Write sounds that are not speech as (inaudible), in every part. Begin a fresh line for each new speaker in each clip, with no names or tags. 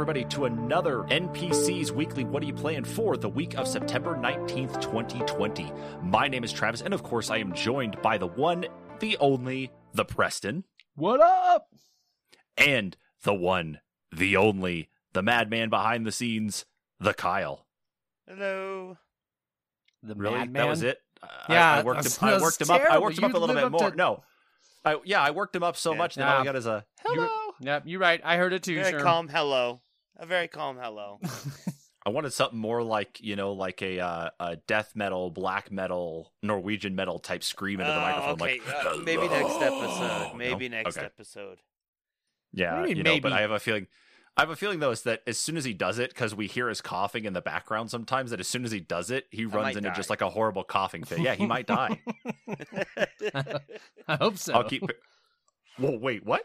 Welcome, everybody, to another NPC's Weekly What Are You Playing For the week of September 19th, 2020. My name is Travis, and of course, I am joined by the one, the only, the Preston,
What up?
and the one, the only, the madman behind the scenes, the Kyle.
Hello.
The
Really?
madman.
That was it? I-
Yeah,
I, worked
that's-
him, I worked him up. I worked him up a little bit more.
to-
No. I, yeah, I worked him up so
Yeah.
much that all I got is a
You-
hello.
Yep, you're right. I heard it too,
Very
Sherm.
calm hello. A very calm hello. (laughs)
I wanted something more like you know, like a uh, a death metal, black metal, Norwegian metal type scream into the
Oh,
microphone.
okay.
Like
uh, maybe next episode. Maybe
No?
next
Okay.
episode.
Yeah,
What you mean,
you know, but? I have a feeling. I have a feeling though is that as soon as he does it, because we hear his coughing in the background sometimes, that as soon as he does it, he runs into
die.
just like a horrible coughing fit. Yeah, he might (laughs) die.
I hope so.
I'll keep. Whoa, wait, what?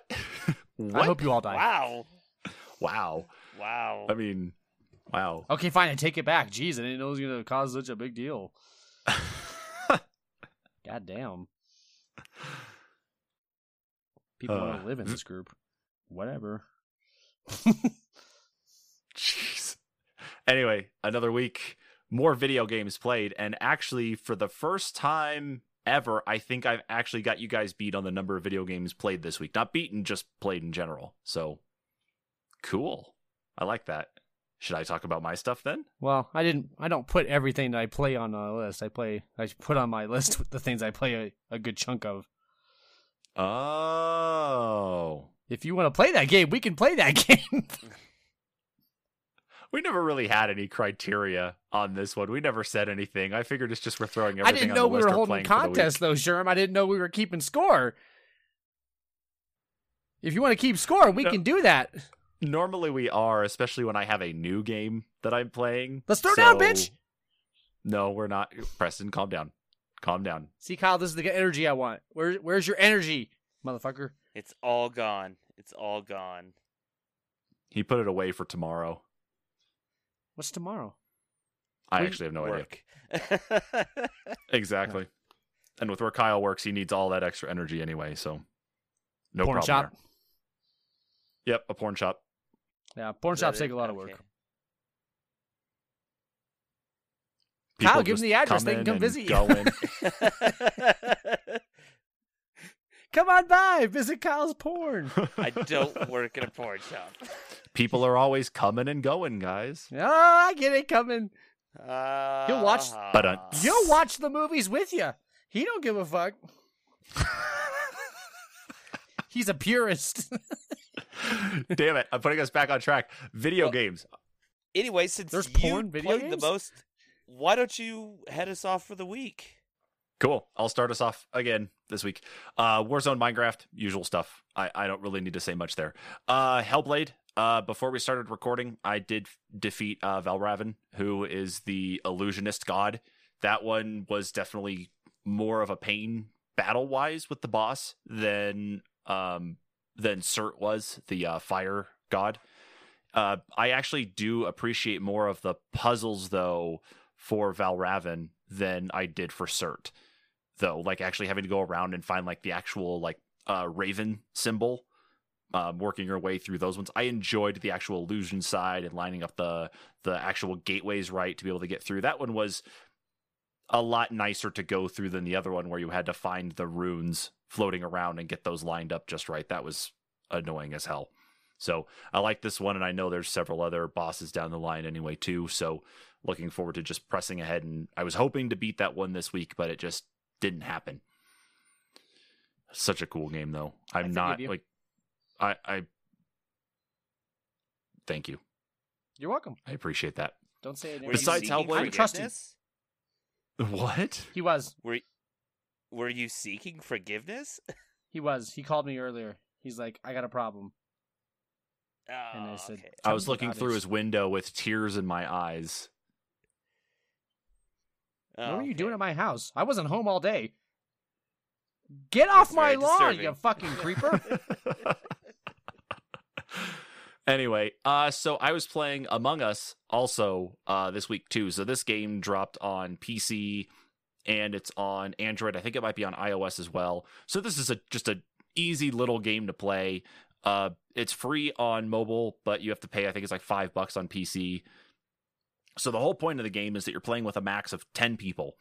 what? (laughs)
I hope you all die.
wow.
Wow.
Wow.
I mean, wow.
Okay, fine. I take it back. Jeez, I didn't know it was going to cause such a big deal. (laughs) God damn. People
Uh,
want to live in this group. Whatever. (laughs)
Jeez. Anyway, another week, more video games played, and actually, for the first time ever, I think I've actually got you guys beat on the number of video games played this week. Not beaten, just played in general. So, cool. I like that. Should I talk about my stuff then?
Well, I didn't. I don't put everything that I play on a list. I play. I put on my (laughs) list with the things I play a, a good chunk of.
Oh.
If you want to play that game, we can play that (laughs) game.
We never really had any criteria on this one. We never said anything. I figured it's just we're throwing
I didn't know we were holding contests though, Sherm. I didn't know we were keeping score. If you want to keep score, we
No.
can do that.
Normally we are, especially when I have a new game that I'm playing.
Let's throw down, bitch.
No, we're not. Preston, calm down. Calm down.
See, Kyle, this is the energy I want. Where, where's your energy, motherfucker?
It's all gone. It's all gone.
He put it away for tomorrow.
What's tomorrow?
I
We-
actually have no idea.
Work. (laughs)
Exactly. And with where Kyle works, he needs all that extra energy anyway, so no
porn
problem.
shop.
there. Yep, a porn shop.
Yeah, porn shops take a lot of work.
People
Kyle, give them the address. They can come visit you.
go in. (laughs)
Come on by, visit Kyle's porn. (laughs)
I don't work in a porn shop.
People are always coming and going, guys.
oh, I get it coming.
Uh,
You'll watch-
But, uh,
You'll watch the movies with you. He don't give a fuck. (laughs) He's a purist. (laughs)
Damn it. I'm putting us back on track. Video
Well-
games.
Anyway, since
There's
you
porn video
played the most, why don't you head us off for the week?
Cool. I'll start us off again this week. Uh, Warzone, Minecraft, usual stuff. I, I don't really need to say much there. Uh, Hellblade. Uh, before we started recording, I did defeat uh, Valravn, who is the illusionist god. That one was definitely more of a pain battle wise with the boss than um than Surtr was the uh, fire god. Uh, I actually do appreciate more of the puzzles though for Valravn than I did for Surtr though. Like actually having to go around and find like the actual like uh raven symbol um working your way through those ones. I enjoyed the actual illusion side and lining up the the actual gateways right to be able to get through. That one was a lot nicer to go through than the other one where you had to find the runes floating around and get those lined up just right that was annoying as hell so i like this one and i know there's several other bosses down the line anyway too so looking forward to just pressing ahead and i was hoping to beat that one this week but it just didn't happen. Such a cool game though. I'm not like I I thank you.
You're welcome.
I appreciate that.
Don't say it.
Besides
you
Hellblade-
seeking
I trust you.
What?
He was.
Were Were you seeking forgiveness?
He was. He called me earlier. He's like, I got a problem. And I
Oh,
said,
okay.
I was looking through
it.
his window with tears in my eyes.
What
Oh,
were you
okay.
doing at my house? I wasn't home all day. Get off
That's
my lawn,
disturbing.
you fucking creeper. (laughs)
anyway, uh so I was playing Among Us also uh this week too. So this game dropped on PC and it's on Android. I think it might be on iOS as well. So this is a just a easy little game to play. Uh, it's free on mobile, but you have to pay. I think it's like five bucks on PC. So the whole point of the game is that you're playing with a max of ten people,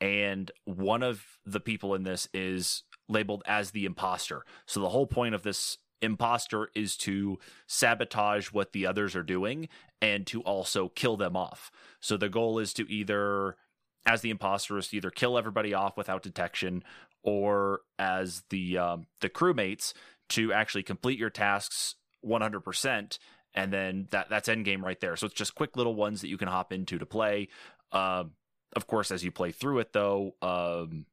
and one of the people in this is labeled as the imposter. So the whole point of this imposter is to sabotage what the others are doing and to also kill them off. So the goal is to either as the imposter is to either kill everybody off without detection or as the um, the crewmates to actually complete your tasks 100% and then that that's end game right there. So it's just quick little ones that you can hop into to play. Um, of course, as you play through it, though, um,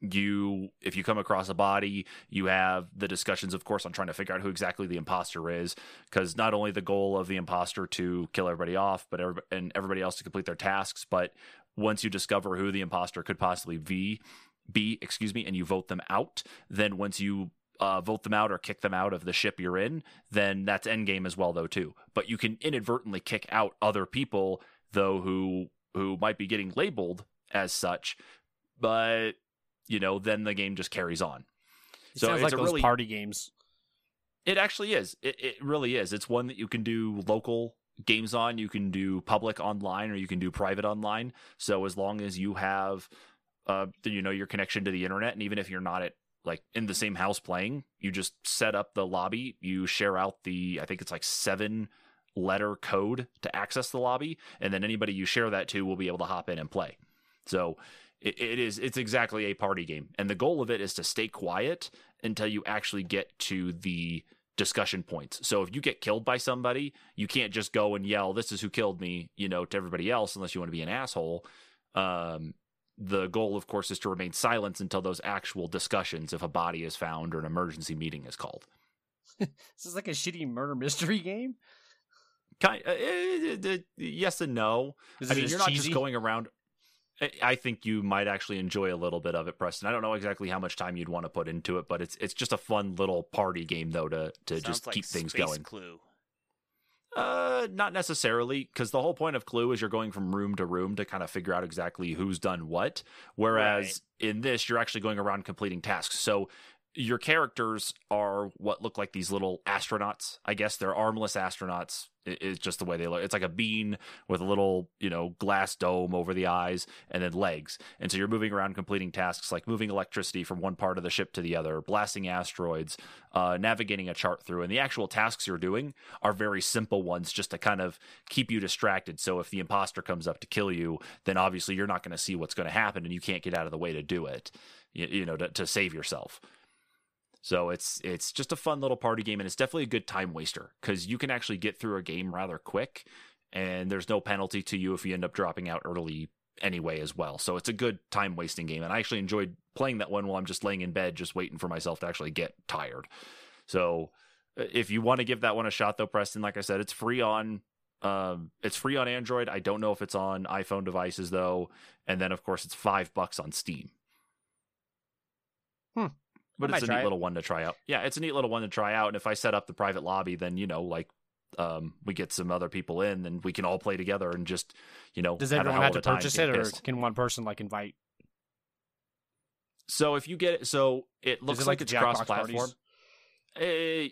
you if you come across a body you have the discussions of course on trying to figure out who exactly the imposter is because not only the goal of the imposter to kill everybody off but and everybody else to complete their tasks but once you discover who the imposter could possibly be be excuse me and you vote them out then once you uh, vote them out or kick them out of the ship you're in then that's end game as well though too but you can inadvertently kick out other people though who who might be getting labeled as such but you know, then the game just carries on.
It
So
sounds
it's
like
a
those
really-
party games.
It actually is. It, it really is. It's one that you can do local games on. You can do public online or you can do private online. So as long as you have, uh, then you know, your connection to the internet, and even if you're not at like in the same house playing, you just set up the lobby. You share out the, I think it's like seven letter code to access the lobby, and then anybody you share that to will be able to hop in and play. So it, it is it's exactly a party game, and the goal of it is to stay quiet until you actually get to the discussion points. So if you get killed by somebody, you can't just go and yell, "This is who killed me," you know, to everybody else, unless you want to be an asshole. Um, the goal, of course, is to remain silent until those actual discussions, if a body is found or an emergency meeting is called. (laughs)
This is like a shitty murder mystery game.
Kind, uh, eh, eh, yes and no. I mean, you're not
cheesy?
just going around. I- I think you might actually enjoy a little bit of it, Preston. I don't know exactly how much time you'd want to put into it, but it's it's just a fun little party game though to to
Sounds
just
like
keep things going.
Clue.
Uh, not necessarily, because the whole point of Clue is you're going from room to room to kind of figure out exactly who's done what. Whereas in this, you're actually going around completing tasks. So your characters are what look like these little astronauts. I guess they're armless astronauts. It's just the way they look. It's like a bean with a little, you know, glass dome over the eyes and then legs. And so you're moving around completing tasks like moving electricity from one part of the ship to the other, blasting asteroids, uh, navigating a chart through. And the actual tasks you're doing are very simple ones just to kind of keep you distracted. So if the imposter comes up to kill you, then obviously you're not going to see what's going to happen and you can't get out of the way to do it, you, you know, to, to save yourself. So it's it's just a fun little party game, and it's definitely a good time waster because you can actually get through a game rather quick, and there's no penalty to you if you end up dropping out early anyway as well. So it's a good time wasting game, and I actually enjoyed playing that one while I'm just laying in bed, just waiting for myself to actually get tired. So uh, if you want to give that one a shot, though, Preston, like I said, it's free on um, it's free on Android. I don't know if it's on iPhone devices though, and then of course it's five bucks on Steam.
Hmm.
But
I
it's a neat
it.
little one to try out. Yeah, it's a neat little one to try out. And if I set up the private lobby, then you know, like, um, we get some other people in, and we can all play together and just, you know,
Does everyone have to purchase it, or
pissed.
can one person like invite?
So if you get it, so it looks
it
like,
the
it's cross-platform. Eh,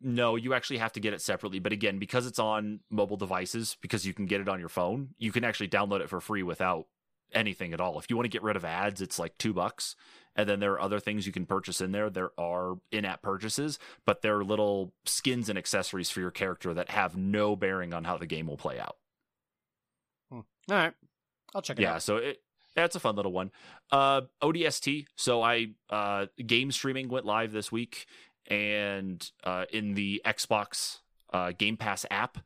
no, you actually have to get it separately. But again, because it's on mobile devices, because you can get it on your phone, you can actually download it for free without anything at all. If you want to get rid of ads, it's like two bucks. And then there are other things you can purchase in there. There are in app purchases, but they're little skins and accessories for your character that have no bearing on how the game will play out.
All right, I'll check it
yeah
out. Yeah.
So it that's a fun little one uh odst so i uh game streaming went live this week and uh in the xbox uh game pass app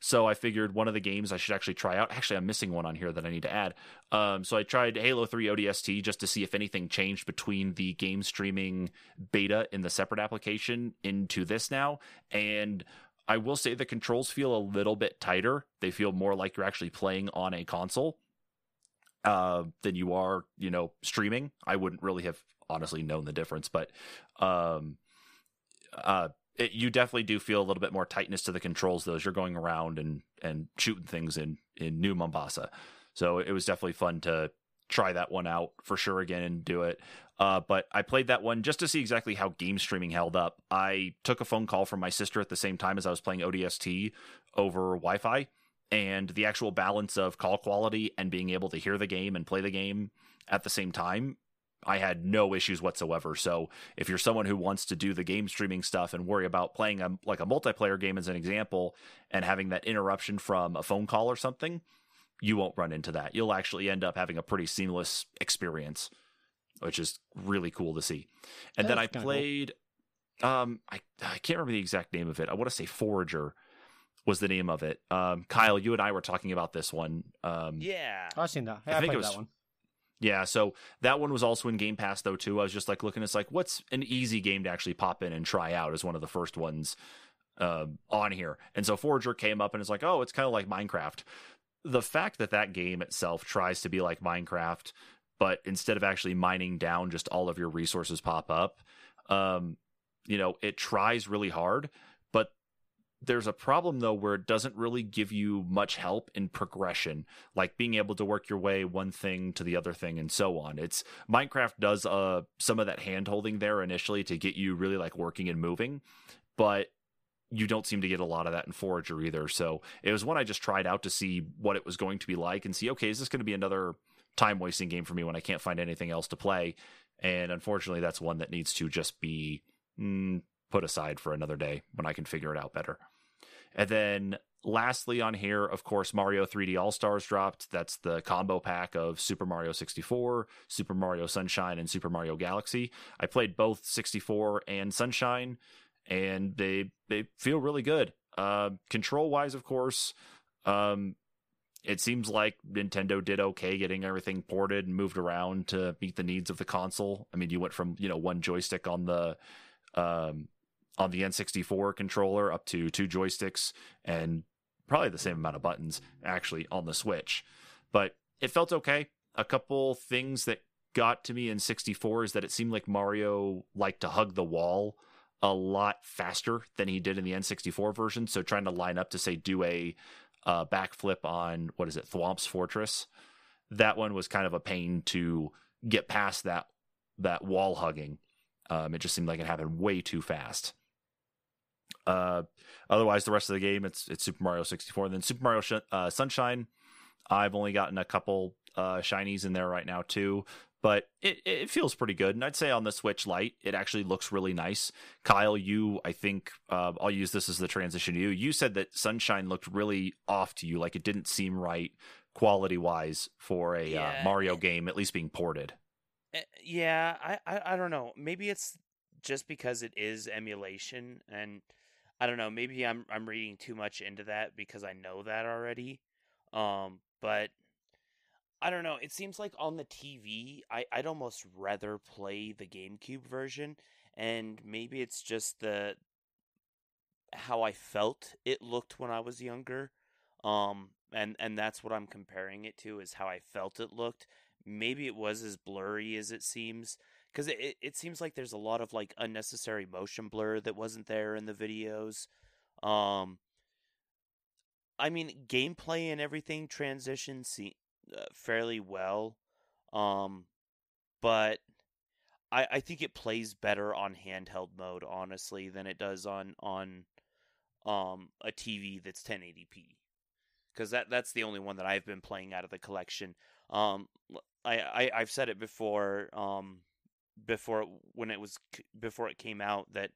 so i figured one of the games i should actually try out actually i'm missing one on here that i need to add um so i tried halo 3 odst just to see if anything changed between the game streaming beta in the separate application into this now and I will say the controls feel a little bit tighter. They feel more like you're actually playing on a console uh, than you are, you know, streaming. I wouldn't really have honestly known the difference, but um, uh, it, you definitely do feel a little bit more tightness to the controls. Though as you're going around and and shooting things in in New Mombasa, so it was definitely fun to try that one out for sure again and do it. Uh, but I played that one just to see exactly how game streaming held up. I took a phone call from my sister at the same time as I was playing ODST over Wi Fi, and the actual balance of call quality and being able to hear the game and play the game at the same time. I had no issues whatsoever. So if you're someone who wants to do the game streaming stuff and worry about playing a like a multiplayer game as an example and having that interruption from a phone call or something, you won't run into that. You'll actually end up having a pretty seamless experience which is really cool to see. And then I played, cool. um, I I can't remember the exact name of it. I want to say Forager was the name of it. Um, Kyle, you and I were talking about this one. Um,
yeah,
I've seen that. Yeah, I, I think it was, that one.
Yeah, so that one was also in Game Pass though too. I was just like looking. It's like what's an easy game to actually pop in and try out as one of the first ones uh, on here. And so Forager came up and it's like, oh, it's kind of like Minecraft. The fact that that game itself tries to be like Minecraft but instead of actually mining down, just all of your resources pop up. Um, you know, it tries really hard, there's a problem though where it doesn't really give you much help in progression, like being able to work your way one thing to the other thing and so on. It's Minecraft does uh some of that hand holding there initially to get you really like working and moving, but you don't seem to get a lot of that in Forager either. So it was one I just tried out to see what it was going to be like and see, okay, is this going to be another time wasting game for me when I can't find anything else to play. And unfortunately, that's one that needs to just be mm, put aside for another day when I can figure it out better. And then lastly on here, of course, Mario 3D All Stars dropped. That's the combo pack of Super Mario 64, Super Mario Sunshine, and Super Mario Galaxy. I played both 64 and Sunshine, and they they feel really good. Uh, control wise, of course, um, it seems like Nintendo did okay getting everything ported and moved around to meet the needs of the console. I mean, you went from you know one joystick on the um, on the N64 controller up to two joysticks and probably the same amount of buttons actually on the Switch. But it felt okay. A couple things that got to me in 64 is that it seemed like Mario liked to hug the wall a lot faster than he did in the N64 version. So trying to line up to say do a uh, backflip on what is it, Thwomp's Fortress. That one was kind of a pain to get past that that wall hugging. Um, it just seemed like it happened way too fast. Uh, otherwise, the rest of the game it's it's Super Mario 64. And then Super Mario Sh- uh, Sunshine, I've only gotten a couple uh, shinies in there right now too but it, it feels pretty good. And I'd say on the Switch Lite, it actually looks really nice. Kyle, you, I think, uh, I'll use this as the transition to you. You said that Sunshine looked really off to you, like it didn't seem right quality wise for a uh, yeah. uh, Mario game, at least being ported.
Eh, yeah, I, I, I don't know. Maybe it's just because it is emulation, and I don't know. Maybe I'm I'm reading too much into that because I know that already. Um, but I don't know. It seems like on the TV, I, I'd almost rather play the GameCube version, and maybe it's just the how I felt it looked when I was younger. Um, and and that's what I'm comparing it to is how I felt it looked. Maybe it was as blurry as it seems because it, it seems like there's a lot of like unnecessary motion blur that wasn't there in the videos. Um, I mean, gameplay and everything transition se- uh, fairly well, um, but I I think it plays better on handheld mode, honestly, than it does on on um a TV that's 1080p. Because that that's the only one that I've been playing out of the collection. Um, I, I I've said it before. Um, before when it was before it came out that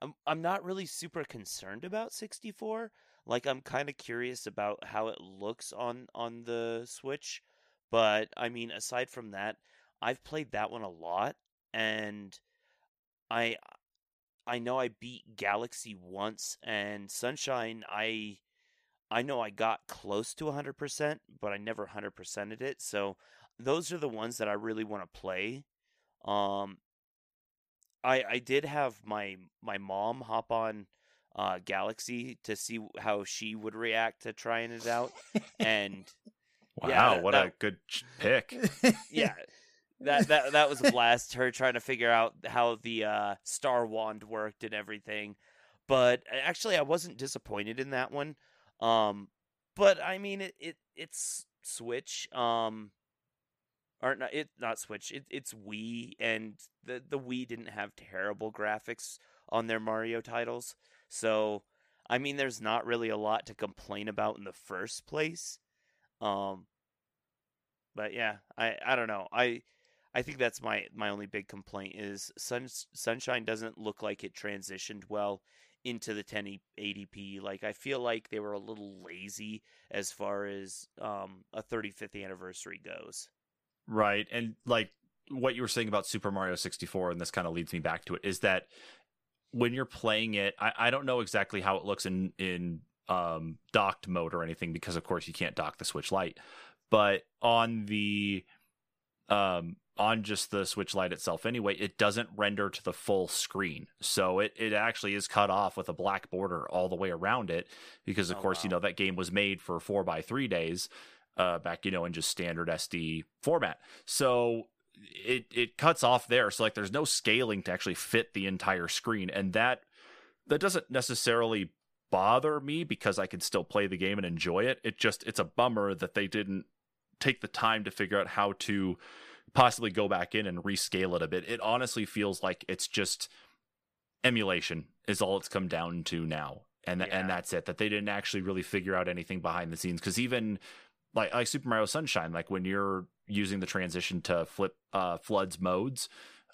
I'm I'm not really super concerned about 64 like I'm kind of curious about how it looks on on the Switch, but I mean aside from that, I've played that one a lot and I I know I beat Galaxy once and Sunshine I I know I got close to 100%, but I never 100%ed it. So those are the ones that I really want to play. Um I I did have my my mom hop on uh, Galaxy to see how she would react to trying it out. And
wow, yeah, what that, a good pick!
Yeah, that that that was a blast. Her trying to figure out how the uh, star wand worked and everything. But actually, I wasn't disappointed in that one. Um, but I mean, it, it it's Switch. Um, or not it not Switch. It, it's Wii, and the the Wii didn't have terrible graphics on their Mario titles. So, I mean, there's not really a lot to complain about in the first place. Um, but yeah, I I don't know. I I think that's my my only big complaint is Sun, Sunshine doesn't look like it transitioned well into the 1080p. Like I feel like they were a little lazy as far as um, a 35th anniversary goes.
Right. And like what you were saying about Super Mario 64, and this kind of leads me back to it, is that when you're playing it, I, I don't know exactly how it looks in in um, docked mode or anything because of course you can't dock the Switch Lite, but on the um on just the switch Lite itself anyway it doesn't render to the full screen. So it, it actually is cut off with a black border all the way around it because of
Oh,
course you know that game was made for four by three days uh back you know in just standard sd format so it it cuts off there so like there's no scaling to actually fit the entire screen and that that doesn't necessarily bother me because i can still play the game and enjoy it it just it's a bummer that they didn't take the time to figure out how to possibly go back in and rescale it a bit. It honestly feels like it's just emulation is all it's come down to now. And th-
Yeah.
and that's it. That they didn't actually really figure out anything behind the scenes cuz even like like Super Mario Sunshine like when you're using the transition to flip uh FLUDD's modes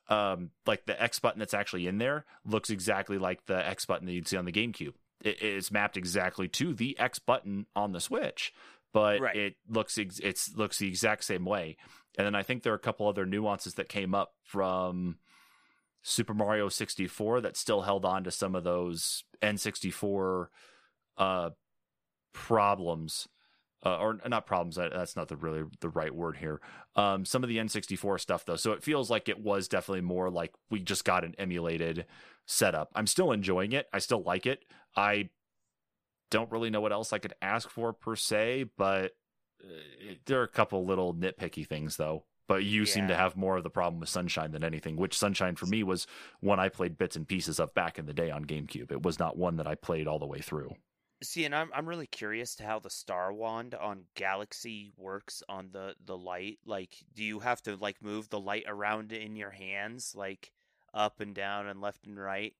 um like the X button that's actually in there looks exactly like the X button that you'd see on the GameCube. It is mapped exactly to the X button on the Switch, but
Right.
it looks ex- it's looks the exact same way. And then I think there are a couple other nuances that came up from Super Mario 64 that still held on to some of those N64 uh, problems. Uh, or not problems. That's not the really the right word here. Um, some of the N64 stuff though, so it feels like it was definitely more like we just got an emulated setup. I'm still enjoying it. I still like it. I don't really know what else I could ask for per se, but uh, there are a couple little nitpicky things though. But you seem to have more of the problem with Sunshine than anything. Which Sunshine for me was one I played bits and pieces of back in the day on GameCube. It was not one that I played all the way through.
See, and I'm I'm really curious to how the Star Wand on Galaxy works on the the light. Like, do you have to like move the light around in your hands, like up and down and left and right,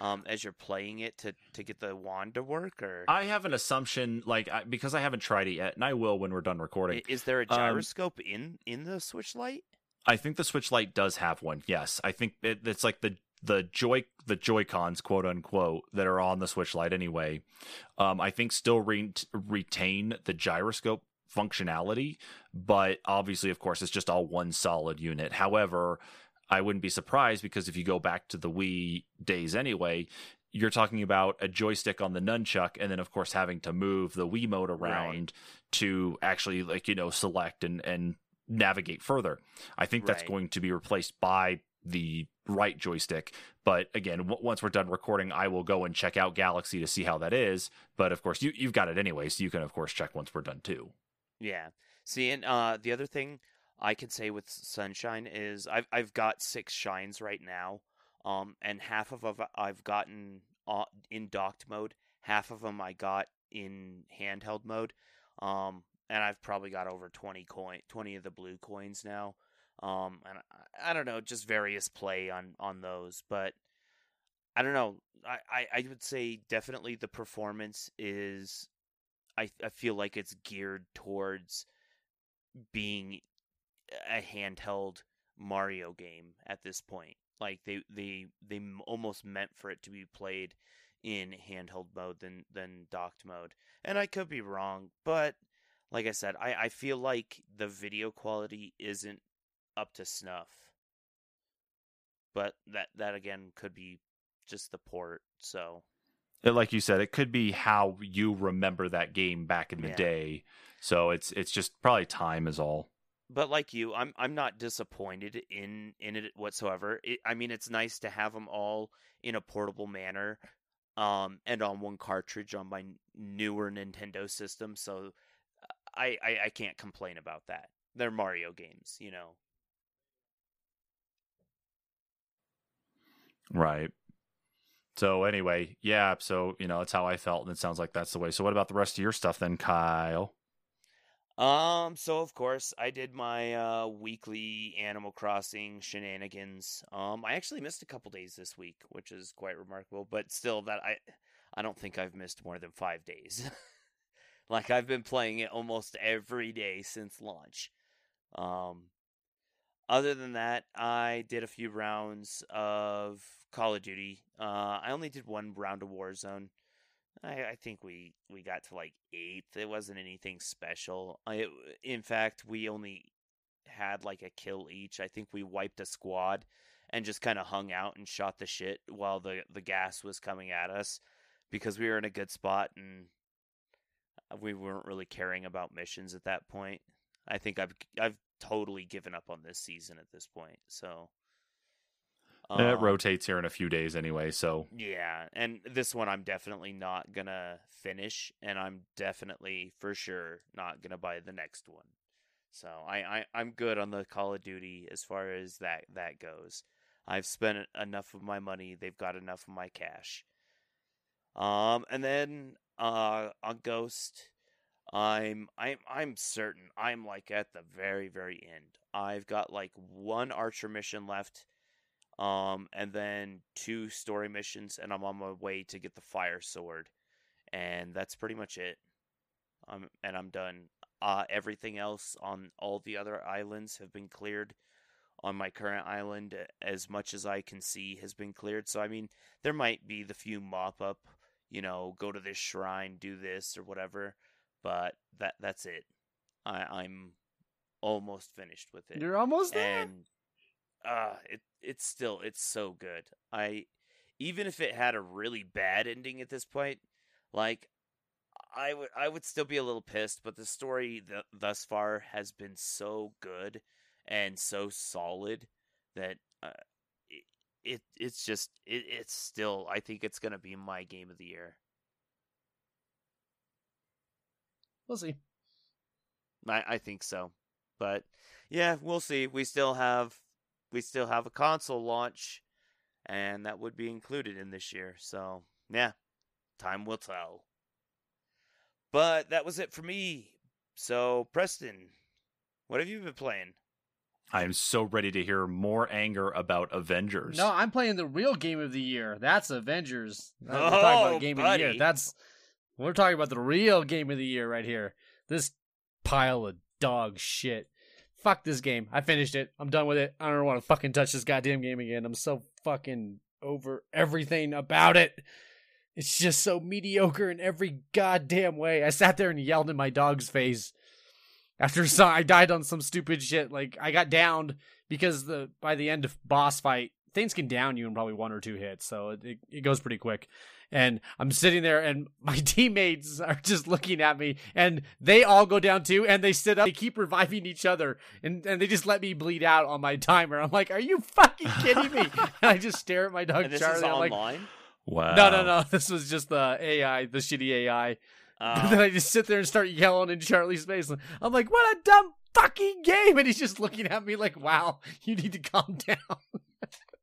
um, as you're playing it to to get the wand to work, or
I have an assumption, like I, because I haven't tried it yet, and I will when we're done recording.
is there a
um,
gyroscope in in the Switch Lite?
I think the Switch Lite does have one. Yes, I think it, it's like the the joy the Joy Cons quote unquote that are on the Switch Lite anyway. Um, I think still re- retain the gyroscope functionality, but obviously, of course, it's just all one solid unit. However, I wouldn't be surprised because if you go back to the Wii days anyway. You're talking about a joystick on the nunchuck, and then of course having to move the Wiimote around to actually like you know select and and navigate further. I think that's
Right.
going to be replaced by the right joystick. But again, w- once we're done recording, I will go and check out Galaxy to see how that is. But of course, you you've got it anyway, so you can of course check once we're done too.
Yeah. See, and uh, the other thing I can say with Sunshine is I've I've got six shines right now, um, and half of them I've gotten uh, in docked mode. Half of them I got in handheld mode, um, and I've probably got over twenty coin, twenty of the blue coins now. Um, and I, I don't know, just various play on on those, but I don't know. I, I, I would say definitely the performance is I I feel like it's geared towards being a handheld Mario game at this point. Like they they they almost meant for it to be played in handheld mode than than docked mode. And I could be wrong, but like I said, I I feel like the video quality isn't up to snuff. But that that again could be just the port. So
Uh, Like you said, it could be how you remember that game back in the
Yeah.
day. So it's it's just probably time is all.
but like you, I'm I'm not disappointed in in it whatsoever. It, I mean, it's nice to have them all in a portable manner, um, and on one cartridge on my newer Nintendo system. So I, I I can't complain about that. They're Mario games, you know.
Right. So anyway, yeah. So you know that's how I felt, and it sounds like that's the way. So what about the rest of your stuff then, Kyle?
Um, so of course I did my uh, weekly Animal Crossing shenanigans. Um, I actually missed a couple days this week, which is quite remarkable. But still, that I, I don't think I've missed more than five days. (laughs) like I've been playing it almost every day since launch. Um, other than that, I did a few rounds of Call of Duty. Uh, I only did one round of Warzone. I, I think we, we got to like eighth. It wasn't anything special. I, in fact, we only had like a kill each. I think we wiped a squad and just kind of hung out and shot the shit while the, the gas was coming at us because we were in a good spot and we weren't really caring about missions at that point. I think I've I've totally given up on this season at this point. So
um, it rotates here in a few days anyway, so
yeah. And this one I'm definitely not gonna finish, and I'm definitely for sure not gonna buy the next one. So I, I I'm good on the Call of Duty as far as that that goes. I've spent enough of my money. They've got enough of my cash. Um, and then uh, on Ghost, I'm I'm I'm certain I'm like at the very very end. I've got like one archer mission left, um, and then two story missions, and I'm on my way to get the fire sword, and that's pretty much it. Um, and I'm done. Uh, everything else on all the other islands have been cleared. On my current island, as much as I can see, has been cleared. So I mean, there might be the few mop up, you know, go to this shrine, do this or whatever but that that's it. I, I'm almost finished with it.
You're almost there.
And uh it it's still it's so good. I even if it had a really bad ending at this point, like I would I would still be a little pissed, but the story th- thus far has been so good and so solid that uh, it, it it's just it, it's still I think it's gonna be my game of the year.
We'll see.
I, I think so. But yeah, we'll see. We still have we still have a console launch and that would be included in this year. So, yeah, time will tell. But that was it for me. So, Preston, what have you been playing?
I am so ready to hear more anger about Avengers.
No, I'm playing the real game of the year. That's Avengers.
Oh, talking about oh,
game
buddy.
of the year. That's we're talking about the real game of the year right here. This pile of dog shit. Fuck this game. I finished it. I'm done with it. I don't want to fucking touch this goddamn game again. I'm so fucking over everything about it. It's just so mediocre in every goddamn way. I sat there and yelled in my dog's face after (laughs) I died on some stupid shit. Like I got downed because the by the end of boss fight, things can down you in probably one or two hits, so it, it goes pretty quick and I'm sitting there and (laughs) my teammates are just looking at me and they all go down too and they sit up they keep reviving each other and, and they just let me bleed out on my timer. I'm like, are you fucking kidding me? (laughs) and I just stare at my dog
And this
Charlie.
is
I'm
online?
like,
Wow.
no, no, (laughs) no. This was just the AI, the shitty AI. And then
Uh,
I just sit there and start yelling in Charlie's face. I'm like, what a dumb fucking game. And he's just looking at me like, wow, you need to calm down.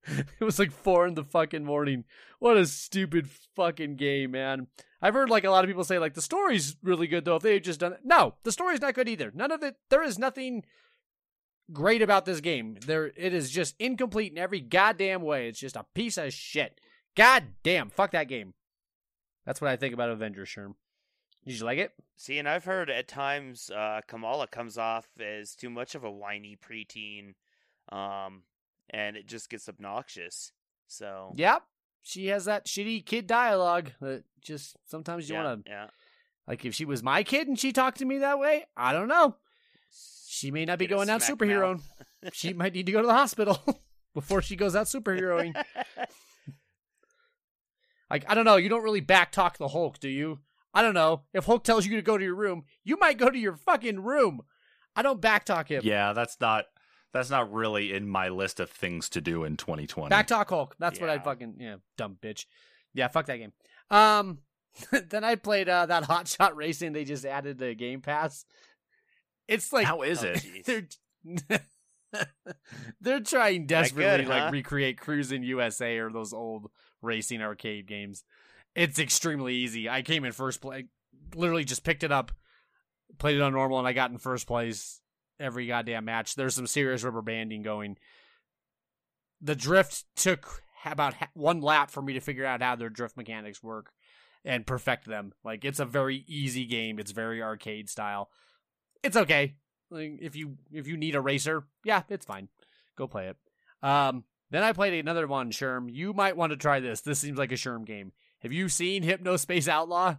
(laughs) it was like four in the fucking morning. What a stupid fucking game, man. I've heard like a lot of people say like the story's really good though if they had just done it. No, the story's not good either. None of it there is nothing great about this game. There it is just incomplete in every goddamn way. It's just a piece of shit. God damn, fuck that game. That's what I think about Avengers, Sherm. Did you like it?
see, and I've heard at times uh, Kamala comes off as too much of a whiny preteen, um, and it just gets obnoxious. So
Yep. She has that shitty kid dialogue that just sometimes you
yeah,
want to
yeah.
like if she was my kid and she talked to me that way, I don't know. She may not be
Get
going out
superheroing. (laughs)
she might need to go to the hospital (laughs) before she goes out superheroing. (laughs) Like, I don't know, you don't really backtalk the Hulk, do you? I don't know. If Hulk tells you to go to your room, you might go to your fucking room. I don't backtalk him.
Yeah, that's not that's not really in my list of things to do in 2020.
Backtalk Hulk. That's what I fucking yeah, dumb bitch. Yeah, fuck that game. Um (laughs) then I played uh that Hotshot Racing they just added the Game Pass. It's like
How is
Oh,
it? (laughs)
they're (laughs) they're trying desperately
good,
like
huh?
recreate Cruis'n USA or those old racing arcade games. It's extremely easy. I came in first place, literally just picked it up, played it on normal, and I got in first place every goddamn match. There's some serious rubber banding going. The drift took about one lap for me to figure out how their drift mechanics work and perfect them. Like it's a very easy game. It's very arcade style. It's okay. Like, if you if you need a racer, yeah, it's fine. Go play it. Um, then I played another one, Sherm. You might want to try this. This seems like a Sherm game. Have you seen Hypnospace Outlaw?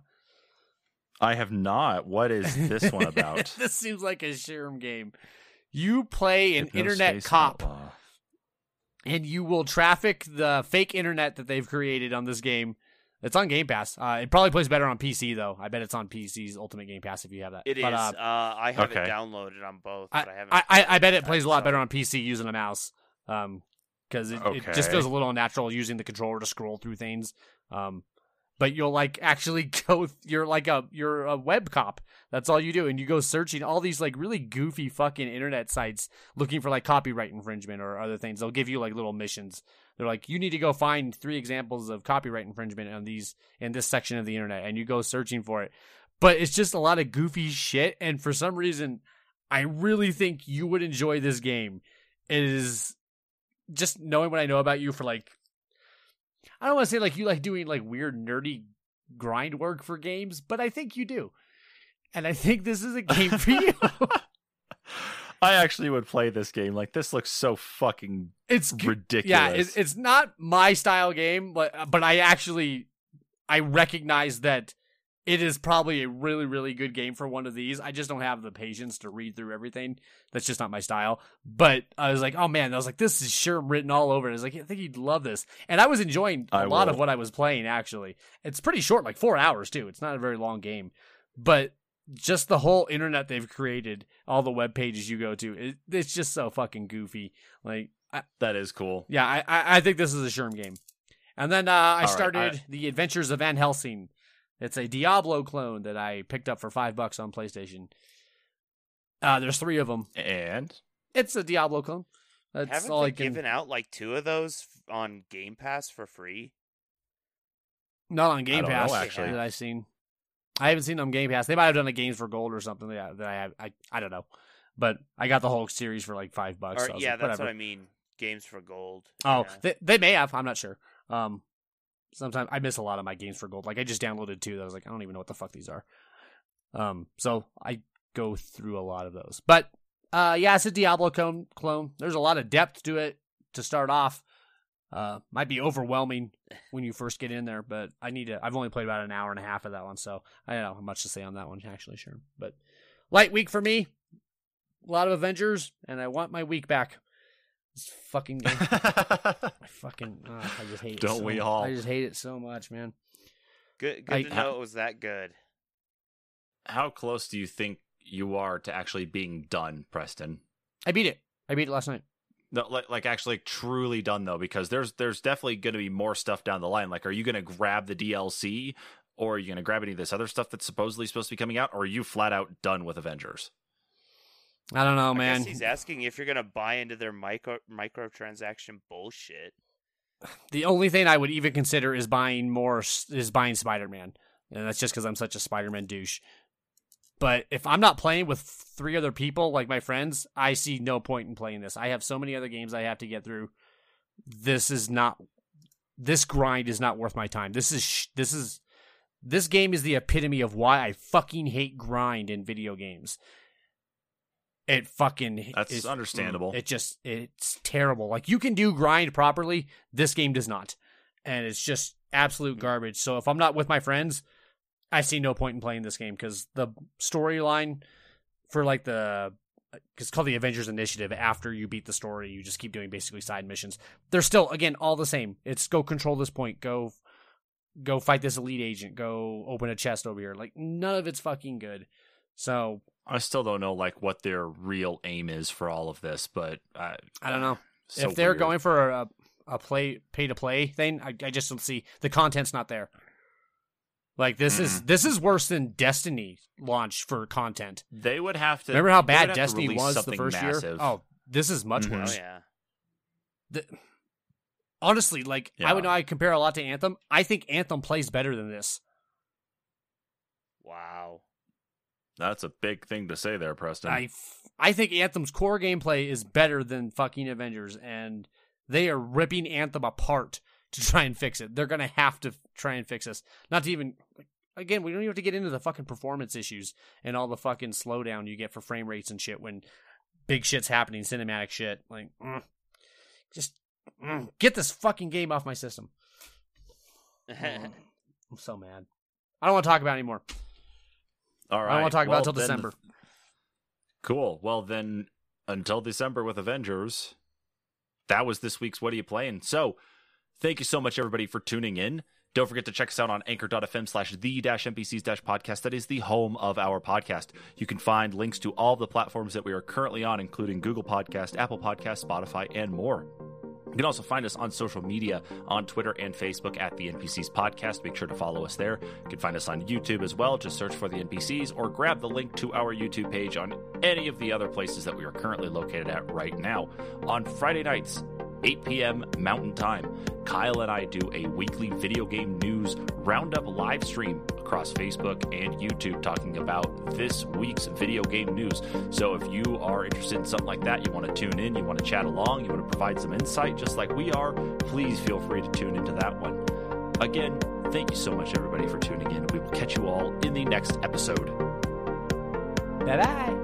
I have not. What is this one about? (laughs)
this seems like a Sherm game. You play an
Hypnospace
internet cop,
Outlaw.
and you will traffic the fake internet that they've created on this game. It's on Game Pass. Uh, it probably plays better on PC though. I bet it's on PC's Ultimate Game Pass if you have that.
It is.
But,
Uh,
uh,
I have
okay.
it downloaded on both,
I,
but I haven't.
I, I, I bet it plays a lot
so-
better on PC using a mouse. Um, because it, it just feels a little unnatural using the controller to scroll through things. Um, but you'll like actually (laughs) go. You're like a you're a web cop. That's all you do, and you go searching all these like really goofy fucking internet sites looking for like copyright infringement or other things. They'll give you like little missions. They're like, you need to go find three examples of copyright infringement on these in this section of the internet, and you go searching for it. But it's just a lot of goofy shit, and for some reason, I really think you would enjoy this game. It is just knowing what I know about you for like I don't want to say like you like doing like weird nerdy grind work for games, but I think you do. And I think this is a game for you. (laughs)
I actually would play this game. Like this looks so fucking
it's
ridiculous.
yeah, it, it's not my style game, but but I actually I recognize that it is probably a really really good game for one of these. I just don't have the patience to read through everything. That's just not my style. But I was like, oh man, I was like, this is sure written all over it. I was like, I think you'd love this, and I was enjoying a
I
lot of what I was playing. Actually, it's pretty short, like four hours too. It's not a very long game, but just the whole internet they've created, all the web pages you go to, it, it's just so fucking goofy. Like I,
that is cool.
yeah, I, I I think this is a Sherm game. And then uh, I started
I-
the Adventures of Van Helsing. It's a Diablo clone that I picked up for five bucks on PlayStation. Uh, there's three of them.
And
It's a Diablo clone. That's
Haven't
all
they
I can.
given out like two of those on Game Pass for free?
Not on Game
don't know,
Pass.
actually.
that I've seen. I haven't seen them Game Pass. They might have done a Games for Gold or something that, that I have. I I don't know, but I got the whole series for like five bucks.
Or
so
yeah,
like,
that's
whatever.
what I mean. Games for gold.
Oh,
Yeah.
they, they may have. I'm not sure. Um, sometimes I miss a lot of my games for gold. Like I just downloaded two that I was like, I don't even know what the fuck these are. Um, so I go through a lot of those. But uh, yeah, it's a Diablo clone. Clone. There's a lot of depth to it to start off. Uh, might be overwhelming when you first get in there, but I need to. I've only played about an hour and a half of that one, so I don't have much to say on that one. Actually, sure, but light week for me. A lot of Avengers, and I want my week back. This fucking game. (laughs) I fucking uh, I just hate it.
Don't
so-
we all?
I just hate it so much, man.
Good. Good
I-
to know it was that good.
how close do you think you are to actually being done, Preston?
I beat it. I beat it last night.
No, like, like actually truly done though, because there's there's definitely going to be more stuff down the line. Like, are you going to grab the DLC, or are you going to grab any of this other stuff that's supposedly supposed to be coming out, or are you flat out done with Avengers?
I don't know, man.
he's asking if you're gonna buy into their micro microtransaction bullshit. (sighs)
The only thing I would even consider is buying more is buying Spider Man, and that's just because I'm such a Spider Man douche. But if I'm not playing with three other people like my friends, I see no point in playing this. I have so many other games I have to get through. This is not. This grind is not worth my time. This is sh- this is this game is the epitome of why I fucking hate grind in video games. It fucking
That's
is- mm,
understandable.
It just it's terrible. Like you can do grind properly, this game does not, and it's just absolute garbage. So if I'm not with my friends, I see no point in playing this game because the storyline for like the uh, it's called the Avengers Initiative. After you beat the story, you just keep doing basically side missions. They're still again all the same. It's go control this point, go go fight this elite agent, go open a chest over here. Like none of it's fucking good. So
I still don't know like what their real aim is for all of this, but uh,
I don't know.
so
if they're
weird.
going for a a play pay to play thing, I, I just don't see the content's not there. Like this is this is worse than Destiny launch for content.
they would have to
Remember how bad Destiny was the first
massive.
year? Oh, this is much
Mhm.
Oh
worse.
yeah.
The- honestly, like I would know I compare a lot to Anthem. I think Anthem plays better than this.
Wow.
That's a big thing to say there, Preston.
I, f- I think Anthem's core gameplay is better than fucking Avengers, and they are ripping Anthem apart to try and fix it. They're gonna have to try and fix this. Not to even again, we don't even have to get into the fucking performance issues and all the fucking slowdown you get for frame rates and shit when big shit's happening, cinematic shit. Like, mm, just mm, get this fucking game off my system. Mm, (laughs) I'm so mad. I don't want to talk about it anymore.
All right.
I to talk
well,
about it until December.
Cool. Well, then until December with Avengers, that was this week's What Are You Playing? So thank you so much, everybody, for tuning in. Don't forget to check us out on anchor.fm slash the dash NPCs dash podcast. That is the home of our podcast. You can find links to all the platforms that we are currently on, including Google Podcast, Apple Podcast, Spotify, and more. You can also find us on social media on Twitter and Facebook at the NPCs Podcast. Make sure to follow us there. You can find us on YouTube as well. Just search for the NPCs or grab the link to our YouTube page on any of the other places that we are currently located at right now. On Friday nights, 8 p.m. Mountain Time, Kyle and I do a weekly video game news roundup live stream across Facebook and YouTube talking about this week's video game news. So if you are interested in something like that, you want to tune in, you want to chat along, you want to provide some insight just like we are, please feel free to tune into that one. Again, thank you so much, everybody, for tuning in. We will catch you all in the next episode.
Bye bye.